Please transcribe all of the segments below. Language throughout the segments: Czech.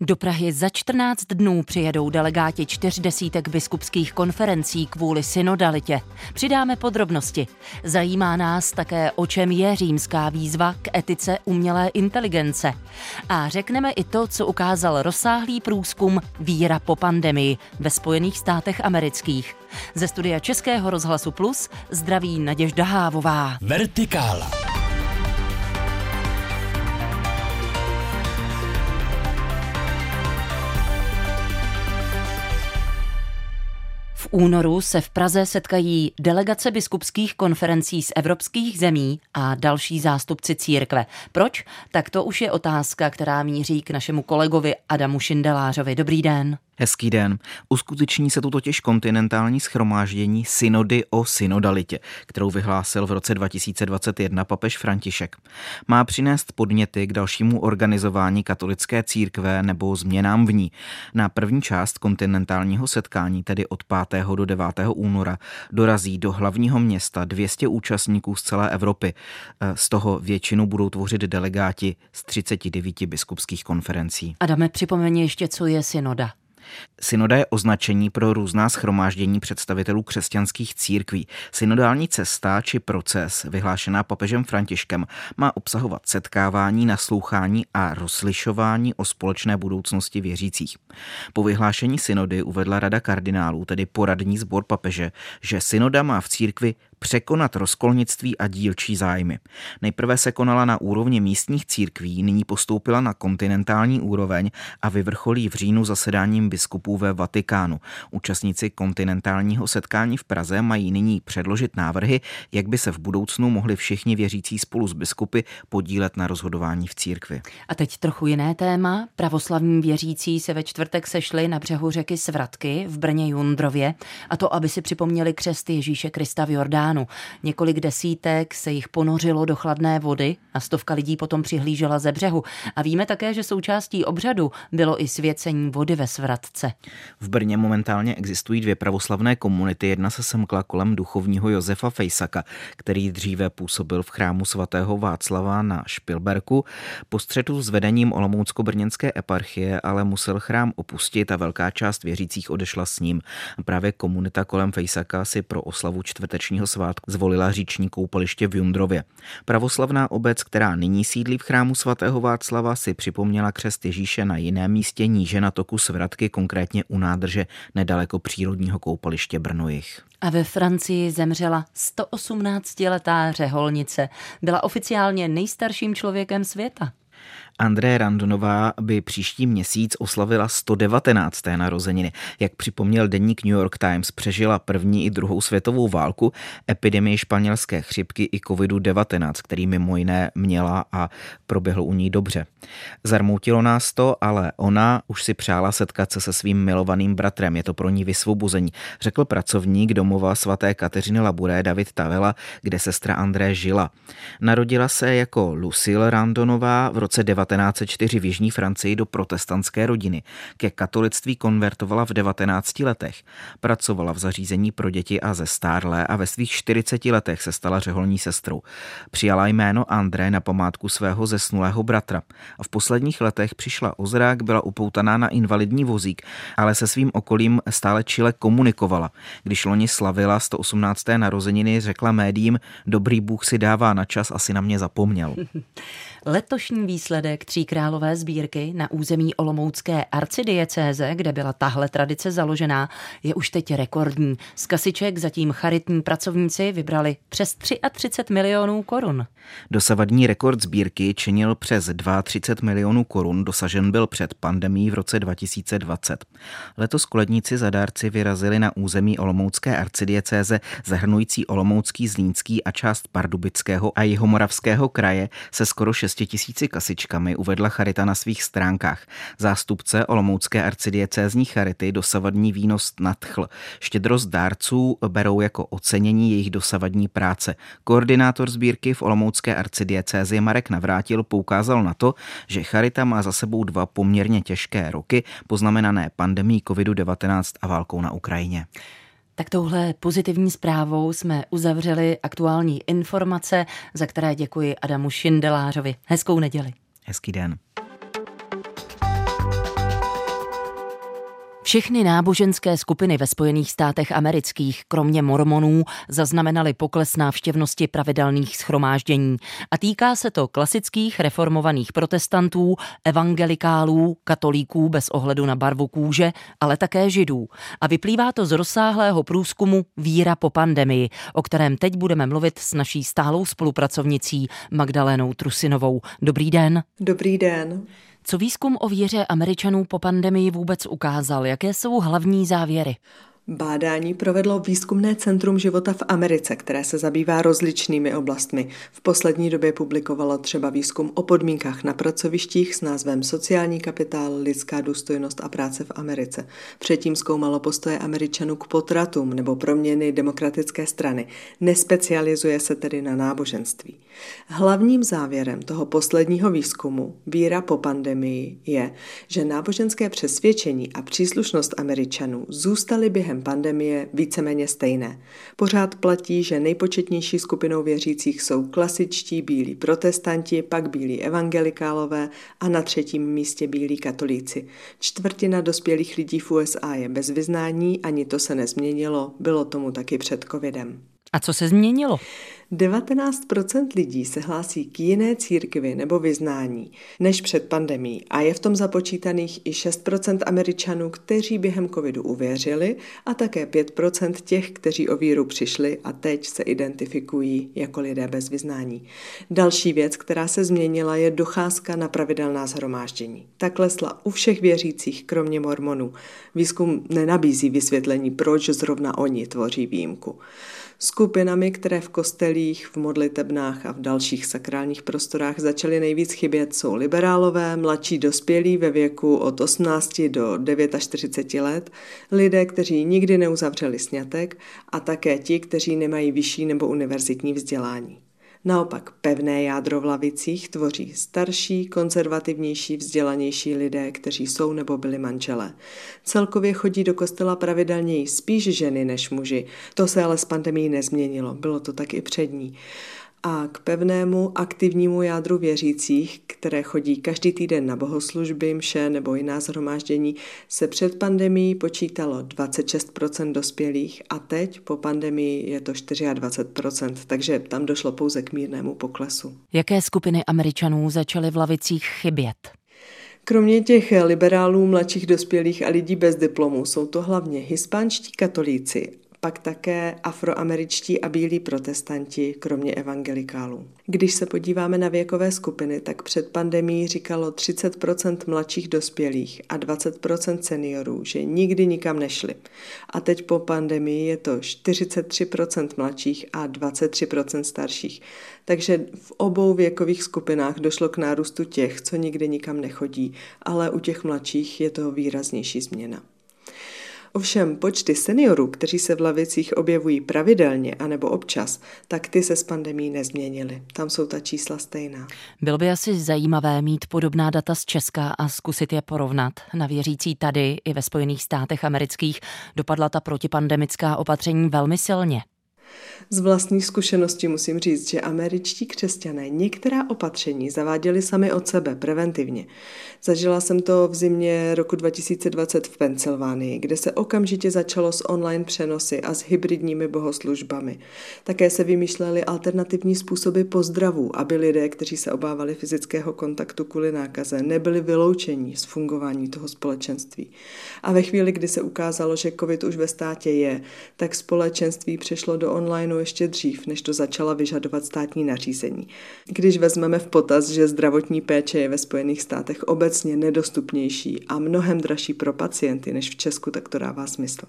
Do Prahy za 14 dnů přijedou delegáti čtyř desítek biskupských konferencí kvůli synodalitě. Přidáme podrobnosti. Zajímá nás také, o čem je římská výzva k etice umělé inteligence. A řekneme i to, co ukázal rozsáhlý průzkum Víra po pandemii ve Spojených státech amerických. Ze studia Českého rozhlasu Plus zdraví Naděžda Hávová. Vertikála. Únoru se v Praze setkají delegace biskupských konferencí z evropských zemí a další zástupci církve. Proč? Tak to už je otázka, která míří k našemu kolegovi Adamu Šindelářovi. Dobrý den. Hezký den. Uskuteční se tu totiž kontinentální schromáždění synody o synodalitě, kterou vyhlásil v roce 2021 papež František. Má přinést podněty k dalšímu organizování katolické církve nebo změnám v ní. Na první část kontinentálního setkání, tedy od 5. do 9. února, dorazí do hlavního města 200 účastníků z celé Evropy. Z toho většinu budou tvořit delegáti z 39 biskupských konferencí. Adame, připomeň ještě, co je synoda. Synoda je označení pro různá schromáždění představitelů křesťanských církví. Synodální cesta či proces, vyhlášená papežem Františkem, má obsahovat setkávání, naslouchání a rozlišování o společné budoucnosti věřících. Po vyhlášení synody uvedla Rada kardinálů, tedy poradní sbor papeže, že synoda má v církvi překonat rozkolnictví a dílčí zájmy. Nejprve se konala na úrovni místních církví, nyní postoupila na kontinentální úroveň a vyvrcholí v říjnu zasedáním biskupů ve Vatikánu. Účastníci kontinentálního setkání v Praze mají nyní předložit návrhy, jak by se v budoucnu mohli všichni věřící spolu s biskupy podílet na rozhodování v církvi. A teď trochu jiné téma. Pravoslavní věřící se ve čtvrtek sešli na břehu řeky Svratky v Brně Jundrově, a to, aby si připomněli křest Ježíše Krista v Jordánu oceánu. Několik desítek se jich ponořilo do chladné vody a stovka lidí potom přihlížela ze břehu. A víme také, že součástí obřadu bylo i svěcení vody ve svratce. V Brně momentálně existují dvě pravoslavné komunity. Jedna se semkla kolem duchovního Josefa Fejsaka, který dříve působil v chrámu svatého Václava na Špilberku. Po střetu s vedením Olomoucko-brněnské eparchie ale musel chrám opustit a velká část věřících odešla s ním. Právě komunita kolem Fejsaka si pro oslavu čtvrtečního svátku zvolila říční koupaliště v Jundrově. Pravoslavná obec, která nyní sídlí v chrámu svatého Václava, si připomněla křest Ježíše na jiném místě níže na toku Svratky, konkrétně u nádrže nedaleko přírodního koupaliště Brnojich. A ve Francii zemřela 118-letá řeholnice. Byla oficiálně nejstarším člověkem světa. André Randonová by příští měsíc oslavila 119. narozeniny. Jak připomněl deník New York Times, přežila první i druhou světovou válku, epidemii španělské chřipky i COVID-19, který mimo jiné měla a proběhl u ní dobře. Zarmoutilo nás to, ale ona už si přála setkat se se svým milovaným bratrem. Je to pro ní vysvobození, řekl pracovník domova svaté Kateřiny Laburé David Tavela, kde sestra André žila. Narodila se jako Lucille Randonová v roce 19 1904 v Jižní Francii do protestantské rodiny. Ke katolictví konvertovala v 19 letech. Pracovala v zařízení pro děti a ze stárlé a ve svých 40 letech se stala řeholní sestrou. Přijala jméno André na památku svého zesnulého bratra. A v posledních letech přišla o zrák, byla upoutaná na invalidní vozík, ale se svým okolím stále čile komunikovala. Když loni slavila 118. narozeniny, řekla médiím, dobrý Bůh si dává na čas, asi na mě zapomněl. Letošní výsledek tříkrálové sbírky na území Olomoucké arcidiecéze, kde byla tahle tradice založená, je už teď rekordní. Z kasiček zatím charitní pracovníci vybrali přes 33 milionů korun. Dosavadní rekord sbírky činil přes 32 milionů korun, dosažen byl před pandemí v roce 2020. Letos koledníci zadárci vyrazili na území Olomoucké arcidiecéze zahrnující Olomoucký, Zlínský a část Pardubického a Jihomoravského kraje se skoro 6 tisíci kasičkami uvedla Charita na svých stránkách. Zástupce Olomoucké arcidiecézní Charity dosavadní výnos nadchl. Štědrost dárců berou jako ocenění jejich dosavadní práce. Koordinátor sbírky v Olomoucké arcidiecézi Marek Navrátil poukázal na to, že Charita má za sebou dva poměrně těžké roky, poznamenané pandemí COVID-19 a válkou na Ukrajině. Tak touhle pozitivní zprávou jsme uzavřeli aktuální informace, za které děkuji Adamu Šindelářovi. Hezkou neděli. Hezký den. Všechny náboženské skupiny ve Spojených státech amerických, kromě mormonů, zaznamenaly pokles návštěvnosti pravidelných schromáždění. A týká se to klasických reformovaných protestantů, evangelikálů, katolíků bez ohledu na barvu kůže, ale také židů. A vyplývá to z rozsáhlého průzkumu Víra po pandemii, o kterém teď budeme mluvit s naší stálou spolupracovnicí Magdalénou Trusinovou. Dobrý den. Dobrý den. Co výzkum o víře Američanů po pandemii vůbec ukázal? Jaké jsou hlavní závěry? Bádání provedlo výzkumné centrum života v Americe, které se zabývá rozličnými oblastmi. V poslední době publikovalo třeba výzkum o podmínkách na pracovištích s názvem Sociální kapitál, lidská důstojnost a práce v Americe. Předtím zkoumalo postoje Američanů k potratům nebo proměny demokratické strany. Nespecializuje se tedy na náboženství. Hlavním závěrem toho posledního výzkumu Víra po pandemii je, že náboženské přesvědčení a příslušnost Američanů zůstaly během během pandemie víceméně stejné. Pořád platí, že nejpočetnější skupinou věřících jsou klasičtí bílí protestanti, pak bílí evangelikálové a na třetím místě bílí katolíci. Čtvrtina dospělých lidí v USA je bez vyznání, ani to se nezměnilo, bylo tomu taky před covidem. A co se změnilo? 19% lidí se hlásí k jiné církvi nebo vyznání než před pandemí a je v tom započítaných i 6% Američanů, kteří během covidu uvěřili a také 5% těch, kteří o víru přišli a teď se identifikují jako lidé bez vyznání. Další věc, která se změnila, je docházka na pravidelná zhromáždění. Ta klesla u všech věřících, kromě mormonů. Výzkum nenabízí vysvětlení, proč zrovna oni tvoří výjimku. Skupinami, které v kostelích, v modlitebnách a v dalších sakrálních prostorách začaly nejvíc chybět, jsou liberálové, mladší dospělí ve věku od 18 do 49 let, lidé, kteří nikdy neuzavřeli sňatek a také ti, kteří nemají vyšší nebo univerzitní vzdělání. Naopak pevné jádro v lavicích tvoří starší, konzervativnější, vzdělanější lidé, kteří jsou nebo byli manželé. Celkově chodí do kostela pravidelněji spíš ženy než muži. To se ale s pandemí nezměnilo, bylo to tak i před ní a k pevnému aktivnímu jádru věřících, které chodí každý týden na bohoslužby, mše nebo jiná zhromáždění, se před pandemí počítalo 26% dospělých a teď po pandemii je to 24%, takže tam došlo pouze k mírnému poklesu. Jaké skupiny Američanů začaly v lavicích chybět? Kromě těch liberálů, mladších dospělých a lidí bez diplomu jsou to hlavně hispánští katolíci pak také afroameričtí a bílí protestanti, kromě evangelikálů. Když se podíváme na věkové skupiny, tak před pandemí říkalo 30% mladších dospělých a 20% seniorů, že nikdy nikam nešli. A teď po pandemii je to 43% mladších a 23% starších. Takže v obou věkových skupinách došlo k nárůstu těch, co nikdy nikam nechodí, ale u těch mladších je to výraznější změna. Ovšem počty seniorů, kteří se v lavicích objevují pravidelně anebo občas, tak ty se s pandemí nezměnily. Tam jsou ta čísla stejná. Bylo by asi zajímavé mít podobná data z Česka a zkusit je porovnat. Na věřící tady i ve Spojených státech amerických dopadla ta protipandemická opatření velmi silně. Z vlastní zkušenosti musím říct, že američtí křesťané některá opatření zaváděli sami od sebe preventivně. Zažila jsem to v zimě roku 2020 v Pensylvánii, kde se okamžitě začalo s online přenosy a s hybridními bohoslužbami. Také se vymýšlely alternativní způsoby pozdravů, aby lidé, kteří se obávali fyzického kontaktu kvůli nákaze, nebyli vyloučeni z fungování toho společenství. A ve chvíli, kdy se ukázalo, že COVID už ve státě je, tak společenství přešlo do onlineu ještě dřív, než to začala vyžadovat státní nařízení. Když vezmeme v potaz, že zdravotní péče je ve Spojených státech obecně nedostupnější a mnohem dražší pro pacienty než v Česku, tak to dává smysl.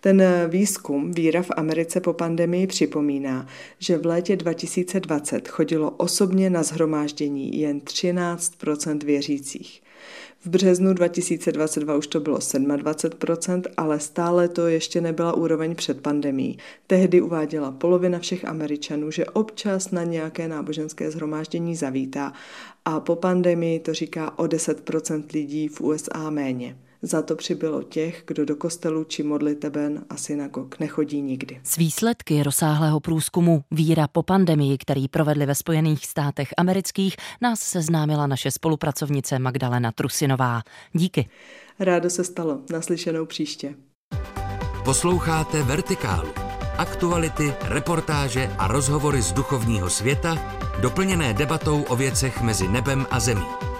Ten výzkum Víra v Americe po pandemii připomíná, že v létě 2020 chodilo osobně na zhromáždění jen 13% věřících. V březnu 2022 už to bylo 27%, ale stále to ještě nebyla úroveň před pandemí. Tehdy uváděla polovina všech Američanů, že občas na nějaké náboženské zhromáždění zavítá a po pandemii to říká o 10% lidí v USA méně. Za to přibylo těch, kdo do kostelů či modliteben a synagog nechodí nikdy. S výsledky rozsáhlého průzkumu Víra po pandemii, který provedli ve Spojených státech amerických, nás seznámila naše spolupracovnice Magdalena Trusinová. Díky. Rádo se stalo. Naslyšenou příště. Posloucháte Vertikálu. Aktuality, reportáže a rozhovory z duchovního světa, doplněné debatou o věcech mezi nebem a zemí.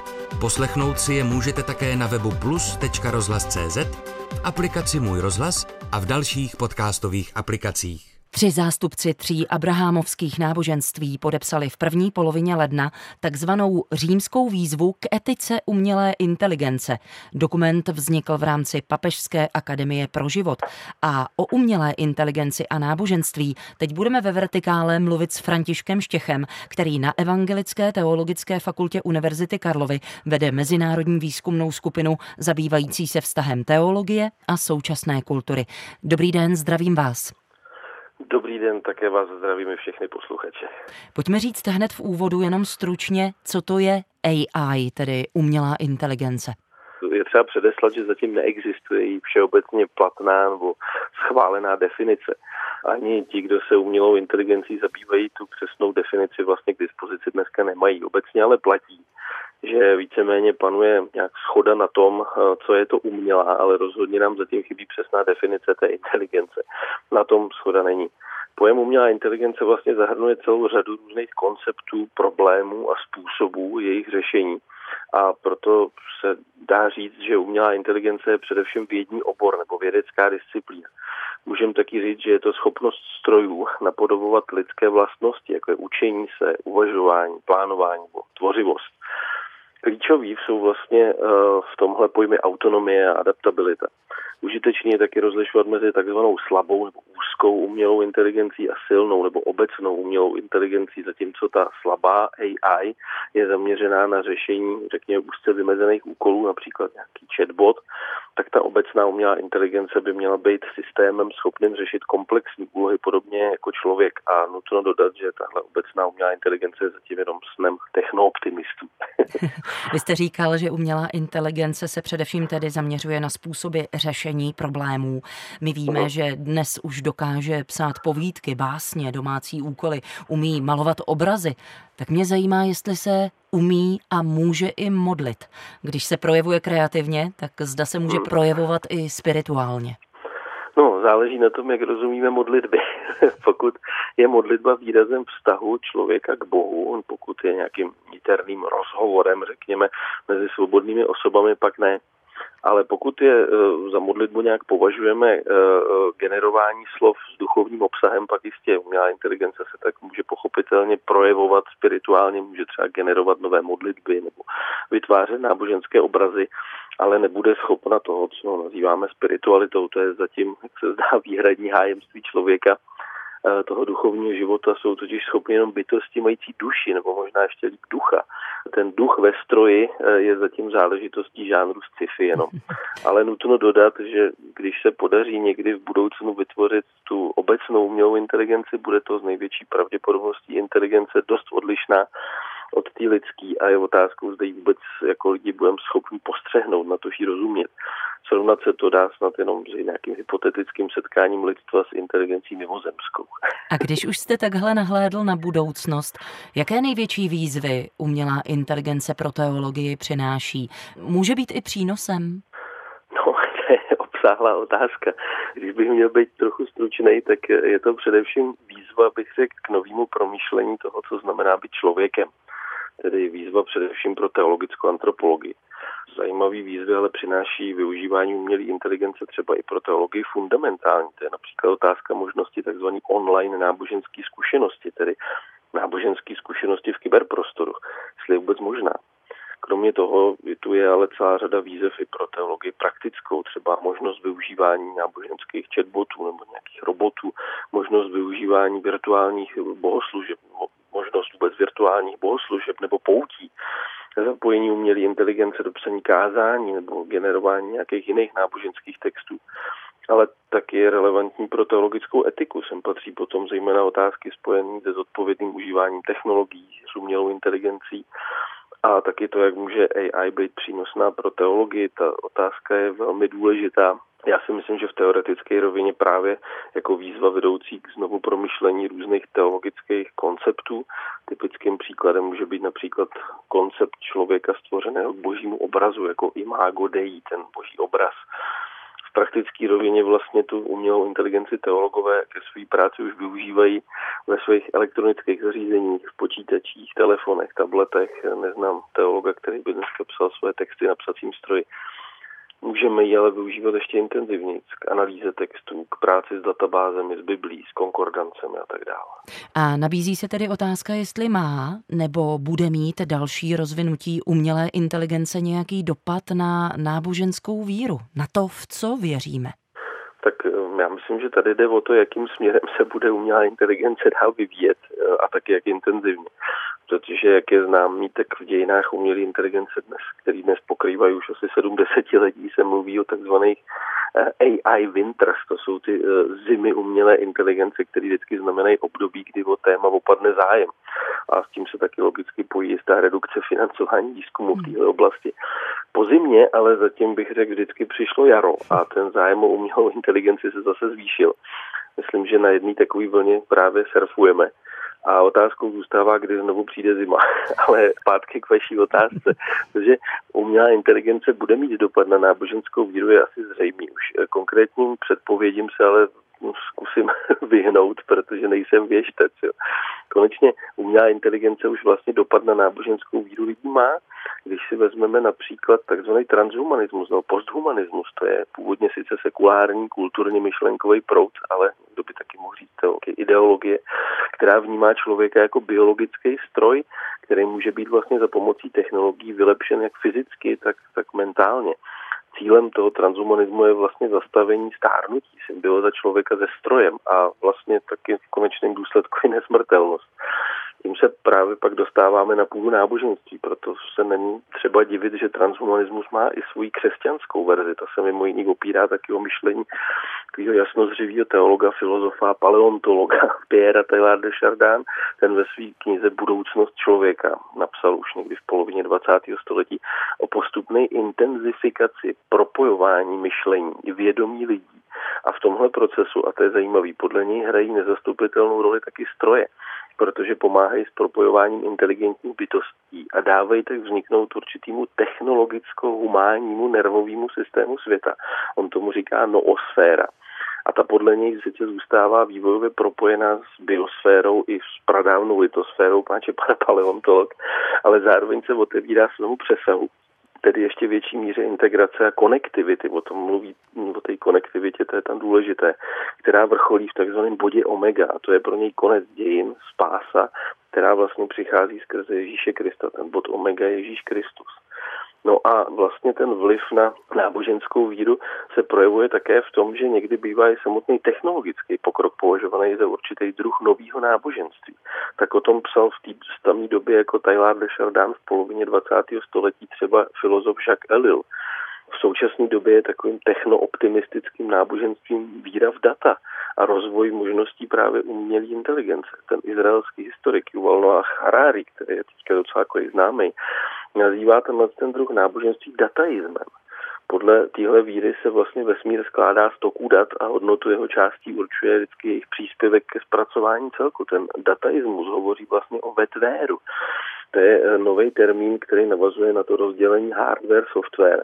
Poslechnout si je můžete také na webu plus.rozhlas.cz, v aplikaci Můj rozhlas a v dalších podcastových aplikacích. Tři zástupci tří abrahámovských náboženství podepsali v první polovině ledna takzvanou římskou výzvu k etice umělé inteligence. Dokument vznikl v rámci Papežské akademie pro život a o umělé inteligenci a náboženství teď budeme ve vertikále mluvit s Františkem Štěchem, který na Evangelické teologické fakultě Univerzity Karlovy vede mezinárodní výzkumnou skupinu zabývající se vztahem teologie a současné kultury. Dobrý den, zdravím vás. Dobrý den, také vás zdravíme všechny posluchače. Pojďme říct hned v úvodu jenom stručně, co to je AI, tedy umělá inteligence. Je třeba předeslat, že zatím neexistuje jí všeobecně platná nebo schválená definice. Ani ti, kdo se umělou inteligencí zabývají, tu přesnou definici vlastně k dispozici dneska nemají. Obecně ale platí, že víceméně panuje nějak schoda na tom, eh, co je to umělá, ale rozhodně nám zatím chybí přesná definice té inteligence. Na tom schoda není. Pojem umělá inteligence vlastně zahrnuje celou řadu různých konceptů, problémů a způsobů jejich řešení. A proto se dá říct, že umělá inteligence je především vědní obor nebo vědecká disciplína. Můžeme taky říct, že je to schopnost strojů napodobovat lidské vlastnosti, jako je učení se, uvažování, plánování nebo tvořivost. Klíčový jsou vlastně eh, v tomhle pojmy autonomie a adaptabilita. Užitečný je taky rozlišovat mezi takzvanou slabou nebo úzkou umělou inteligencí a silnou nebo obecnou umělou inteligencí, zatímco ta slabá AI je zaměřená na řešení, řekněme, úzce vymezených úkolů, například nějaký chatbot, tak ta obecná umělá inteligence by měla být systémem schopným řešit komplexní úlohy podobně jako člověk. A nutno dodat, že tahle obecná umělá inteligence je zatím jenom snem technooptimistů. Vy jste říkal, že umělá inteligence se především tedy zaměřuje na způsoby řešení problémů. My víme, uh-huh. že dnes už dokáže psát povídky, básně, domácí úkoly, umí malovat obrazy. Tak mě zajímá, jestli se umí a může i modlit. Když se projevuje kreativně, tak zda se může projevovat i spirituálně. No, záleží na tom, jak rozumíme modlitby. pokud je modlitba výrazem vztahu člověka k Bohu, pokud je nějakým niterným rozhovorem, řekněme, mezi svobodnými osobami, pak ne ale pokud je e, za modlitbu nějak považujeme e, e, generování slov s duchovním obsahem, pak jistě umělá inteligence se tak může pochopitelně projevovat spirituálně, může třeba generovat nové modlitby nebo vytvářet náboženské obrazy, ale nebude schopna toho, co nazýváme spiritualitou, to je zatím, jak se zdá, výhradní hájemství člověka, Eh, toho duchovního života jsou totiž schopni jenom bytosti mající duši, nebo možná ještě líp ducha. Ten duch ve stroji eh, je zatím záležitostí žánru sci-fi jenom. Ale nutno dodat, že když se podaří někdy v budoucnu vytvořit tu obecnou umělou inteligenci, bude to z největší pravděpodobností inteligence dost odlišná od té lidský a je otázkou, zda ji vůbec jako lidi budeme schopni postřehnout, na to ji rozumět. Srovnat se to dá snad jenom s nějakým hypotetickým setkáním lidstva s inteligencí mimozemskou. A když už jste takhle nahlédl na budoucnost, jaké největší výzvy umělá inteligence pro teologii přináší? Může být i přínosem? No, to je obsáhlá otázka. Když bych měl být trochu stručný, tak je to především výzva, bych řekl, k novému promýšlení toho, co znamená být člověkem tedy výzva především pro teologickou antropologii. Zajímavý výzvy ale přináší využívání umělé inteligence třeba i pro teologii fundamentální. To je například otázka možnosti tzv. online náboženské zkušenosti, tedy náboženské zkušenosti v kyberprostoru, jestli je vůbec možná. Kromě toho tu je ale celá řada výzev i pro teologii praktickou, třeba možnost využívání náboženských chatbotů nebo nějakých robotů, možnost využívání virtuálních bohoslužeb, možnost vůbec virtuálních bohoslužeb nebo poutí, zapojení umělé inteligence do psaní kázání nebo generování nějakých jiných náboženských textů. Ale taky je relevantní pro teologickou etiku. Sem patří potom zejména otázky spojené se zodpovědným užíváním technologií, s umělou inteligencí a taky to, jak může AI být přínosná pro teologii. Ta otázka je velmi důležitá. Já si myslím, že v teoretické rovině právě jako výzva vedoucí k znovu promyšlení různých teologických konceptů. Typickým příkladem může být například koncept člověka stvořeného k božímu obrazu, jako imago dei, ten boží obraz praktické rovině vlastně tu umělou inteligenci teologové ke své práci už využívají ve svých elektronických zařízeních, v počítačích, telefonech, tabletech. Neznám teologa, který by dneska psal své texty na psacím stroji. Můžeme ji ale využívat ještě intenzivněji k analýze textů, k práci s databázemi, s biblí, s konkordancemi a tak dále. A nabízí se tedy otázka, jestli má nebo bude mít další rozvinutí umělé inteligence nějaký dopad na náboženskou víru, na to, v co věříme. Já myslím, že tady jde o to, jakým směrem se bude umělá inteligence dál vyvíjet eh, a tak jak intenzivně. Protože jak je známý, tak v dějinách umělé inteligence dnes, který dnes pokrývají už asi 70 lidí, se mluví o takzvaných AI winters, to jsou ty eh, zimy umělé inteligence, které vždycky znamenají období, kdy o téma opadne zájem. A s tím se taky logicky pojí jistá redukce financování výzkumu v této oblasti. Po zimě ale zatím bych řekl, vždycky přišlo jaro a ten zájem o umělou inteligenci se zase zvýšil. Myslím, že na jedné takové vlně právě surfujeme. A otázkou zůstává, kdy znovu přijde zima. Ale zpátky k vaší otázce. Takže umělá inteligence bude mít dopad na náboženskou víru, je asi zřejmý. Už konkrétním předpovědím se ale zkusím vyhnout, protože nejsem věštec. Jo. Konečně umělá inteligence už vlastně dopad na náboženskou víru lidí má. Když si vezmeme například takzvaný transhumanismus nebo posthumanismus, to je původně sice sekulární, kulturně myšlenkový proud, ale kdo by taky mohl říct ideologie, která vnímá člověka jako biologický stroj, který může být vlastně za pomocí technologií vylepšen jak fyzicky, tak, tak mentálně cílem toho transhumanismu je vlastně zastavení stárnutí, symbioza člověka se strojem a vlastně taky v konečném důsledku i nesmrtelnost. Tím se právě pak dostáváme na půdu náboženství, proto se není třeba divit, že transhumanismus má i svoji křesťanskou verzi. Ta se mimo jiný opírá taky o myšlení takového jasnozřivého teologa, filozofa, paleontologa Pierre Taylor de Chardin. Ten ve své knize Budoucnost člověka napsal už někdy v polovině 20. století o postupné intenzifikaci propojování myšlení vědomí lidí. A v tomhle procesu, a to je zajímavý, podle něj hrají nezastupitelnou roli taky stroje protože pomáhají s propojováním inteligentních bytostí a dávají tak vzniknout určitýmu technologicko-humánnímu nervovému systému světa. On tomu říká noosféra. A ta podle něj sice zůstává vývojově propojená s biosférou i s pradávnou litosférou, páče paleontolog, ale zároveň se otevírá svému přesahu tedy ještě větší míře integrace a konektivity, o tom mluví, o té konektivitě, to je tam důležité, která vrcholí v takzvaném bodě omega a to je pro něj konec dějin, spása, která vlastně přichází skrze Ježíše Krista. Ten bod omega je Ježíš Kristus. No a vlastně ten vliv na náboženskou víru se projevuje také v tom, že někdy bývá i samotný technologický pokrok považovaný za určitý druh nového náboženství. Tak o tom psal v té samé době jako Taylor de Chardin v polovině 20. století třeba filozof Jacques Ellul. V současné době je takovým technooptimistickým náboženstvím víra v data a rozvoj možností právě umělé inteligence. Ten izraelský historik Yuval Noah Harari, který je teďka docela jako známý, nazývá tenhle ten druh náboženství dataismem. Podle téhle víry se vlastně vesmír skládá z toků dat a hodnotu jeho částí určuje vždycky jejich příspěvek ke zpracování celku. Ten dataismus hovoří vlastně o vetvéru. To je eh, nový termín, který navazuje na to rozdělení hardware-software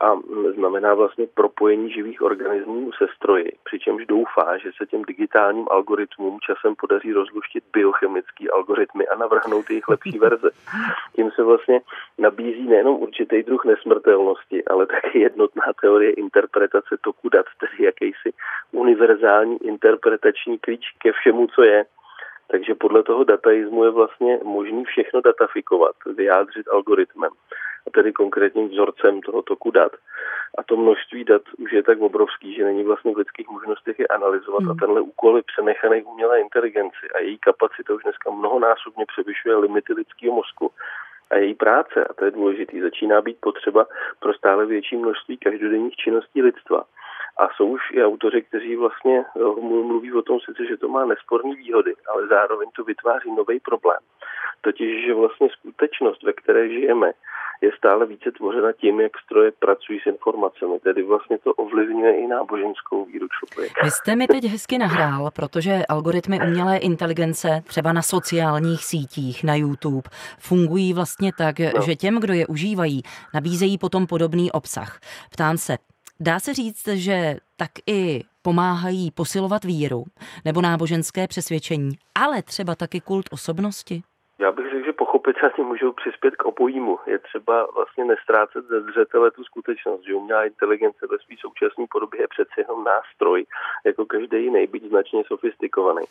a mm, znamená vlastně propojení živých organismů se stroji, přičemž doufá, že se těm digitálním algoritmům časem podaří rozluštit biochemické algoritmy a navrhnout jejich lepší verze. Tím se vlastně nabízí nejenom určitý druh nesmrtelnosti, ale také jednotná teorie interpretace toku dat, tedy jakýsi univerzální interpretační klíč ke všemu, co je. Takže podle toho dataismu je vlastně možný všechno datafikovat, vyjádřit algoritmem, a tedy konkrétním vzorcem toho toku dat. A to množství dat už je tak obrovský, že není vlastně v lidských možnostech je analyzovat mm. a tenhle úkol je přenechaný umělé inteligenci a její kapacita už dneska mnohonásobně převyšuje limity lidského mozku a její práce, a to je důležitý, začíná být potřeba pro stále větší množství každodenních činností lidstva A jsou už i autoři, kteří vlastně eh, mluví o tom sice, že to má nesporné výhody, ale zároveň to vytváří nový problém. Totiž, že vlastně skutečnost, ve které žijeme, je stále více tvořena tím, jak stroje pracují s informacemi. Tedy vlastně to ovlivňuje i náboženskou víru člověka. Vy jste mi teď hezky nahrál, protože algoritmy umělé inteligence třeba na sociálních sítích, na YouTube, fungují vlastně tak, no. že těm, kdo je užívají, nabízejí potom podobný obsah. Ptám se, dá se říct, že tak i pomáhají posilovat víru nebo náboženské přesvědčení, ale třeba taky kult osobnosti? Já bych řekl, pochopitelně můžou přispět k obojímu. Je třeba vlastně nestrácet ze zřetele tu skutečnost, že umělá inteligence ve své současné podobě je přece jenom nástroj, jako každý jiný, být značně sofistikovaný.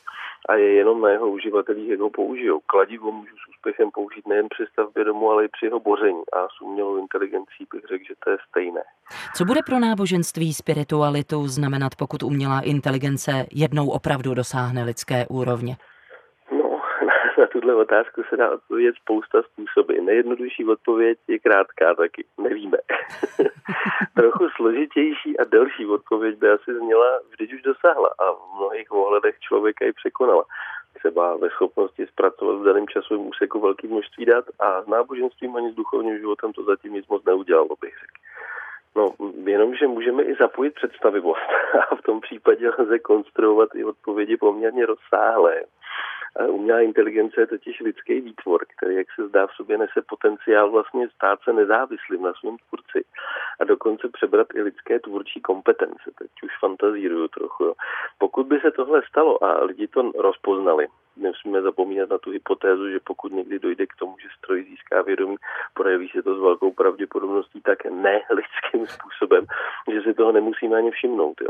A je jenom na jeho uživatelích, jak ho použijou. Kladivo můžu s úspěchem použít nejen při stavbě domu, ale i při jeho boření. A s umělou inteligencí bych řekl, že to je stejné. Co bude pro náboženství spiritualitu znamenat, pokud umělá inteligence jednou opravdu dosáhne lidské úrovně? Na tuhle otázku se dá odpovědět spousta způsoby. Nejjednodušší odpověď je krátká taky. Nevíme. Trochu složitější a delší odpověď by asi zněla, vždyť už dosáhla a v mnohých ohledech člověka ji překonala. Třeba ve schopnosti zpracovat v daném časovém úseku velké množství dat a s náboženstvím ani s duchovním životem to zatím nic moc neudělalo, bych řekl. No, jenom, že můžeme i zapojit představivost a v tom případě lze konstruovat i odpovědi poměrně rozsáhlé. Umělá inteligence je totiž lidský výtvor, který, jak se zdá, v sobě nese potenciál vlastně stát se nezávislým na svém tvůrci a dokonce přebrat i lidské tvůrčí kompetence. Teď už fantazíruju trochu. Jo. Pokud by se tohle stalo a lidi to rozpoznali, nesmíme zapomínat na tu hypotézu, že pokud někdy dojde k tomu, že stroj získá vědomí, projeví se to s velkou pravděpodobností tak ne lidským způsobem, že si toho nemusíme ani všimnout. Jo.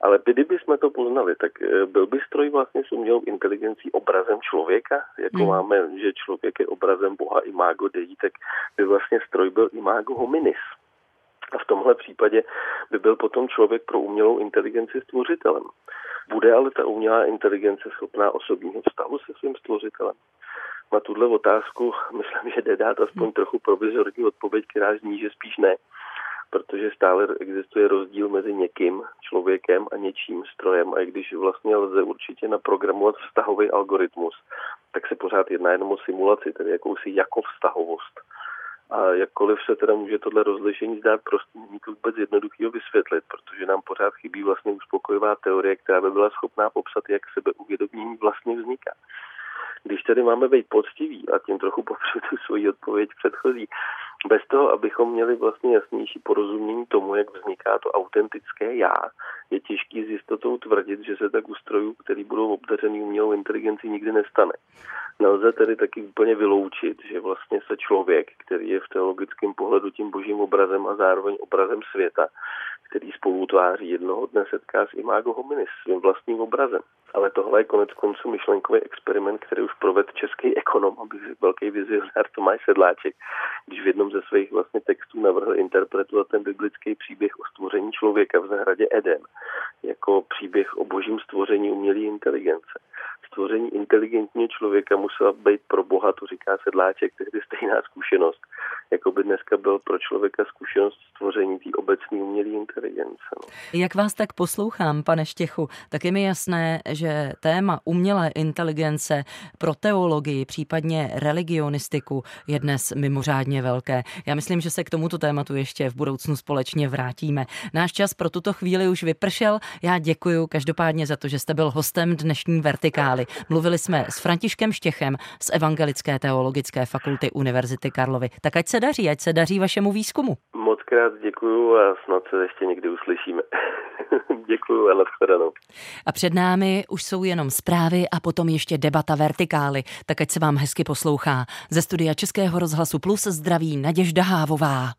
Ale kdyby jsme to poznali, tak eh, byl by stroj vlastně s umělou inteligencí obrazem člověka, jako hmm. máme, že člověk je obrazem Boha imago Dei, tak by vlastně stroj byl imago hominis. A v tomhle případě by byl potom člověk pro umělou inteligenci stvořitelem. Bude ale ta umělá inteligence schopná osobního vztahu se svým stvořitelem? Na tuhle otázku myslím, že jde dát aspoň trochu provizorní odpověď, která zní, že spíš ne protože stále existuje rozdíl mezi někým, člověkem a něčím strojem. A i když vlastně lze určitě naprogramovat vztahový algoritmus, tak se pořád jedná jenom o simulaci, tedy jakousi jako vztahovost. A jakkoliv se teda může tohle rozlišení zdát prostě není to vůbec jednoduchého vysvětlit, protože nám pořád chybí vlastně uspokojivá teorie, která by byla schopná popsat, jak sebeuvědomění vlastně vzniká. Když tedy máme být poctiví, a tím trochu popřu tu svoji odpověď předchozí, bez toho, abychom měli vlastně jasnější porozumění tomu, jak vzniká to autentické já, je těžký s jistotou tvrdit, že se tak u strojů, který budou obdařený umělou inteligenci, nikdy nestane. Nelze tedy taky úplně vyloučit, že vlastně se člověk, který je v teologickém pohledu tím božím obrazem a zároveň obrazem světa, který spolu tváří jednoho dne setká s imago hominis, svým vlastním obrazem. Ale tohle je konec konců myšlenkový experiment, který už proved český ekonom, abych velký vizionář Tomáš Sedláček, když v jednom ze svých vlastně textů navrhl interpretovat ten biblický příběh o stvoření člověka v zahradě Eden jako příběh o božím stvoření umělé inteligence stvoření inteligentního člověka musela být pro Boha, to říká Sedláček, tehdy stejná zkušenost, jako by dneska byl pro člověka zkušenost stvoření té obecní umělé inteligence. No. Jak vás tak poslouchám, pane Štěchu, tak je mi jasné, že téma umělé inteligence pro teologii, případně religionistiku je dnes mimořádně velké. Já myslím, že se k tomuto tématu ještě v budoucnu společně vrátíme. Náš čas pro tuto chvíli už vypršel. Já děkuji každopádně za to, že jste byl hostem dnešní vertikály. Mluvili jsme s Františkem Štěchem z Evangelické teologické fakulty Univerzity Karlovy. Tak ať se daří, ať se daří vašemu výzkumu. Moc krát děkuju a snad se ještě někdy uslyšíme. děkuju a nashledanou. A před námi už jsou jenom zprávy a potom ještě debata vertikály, tak ať se vám hezky poslouchá. Ze studia Českého rozhlasu Plus zdraví Naděžda Hávová.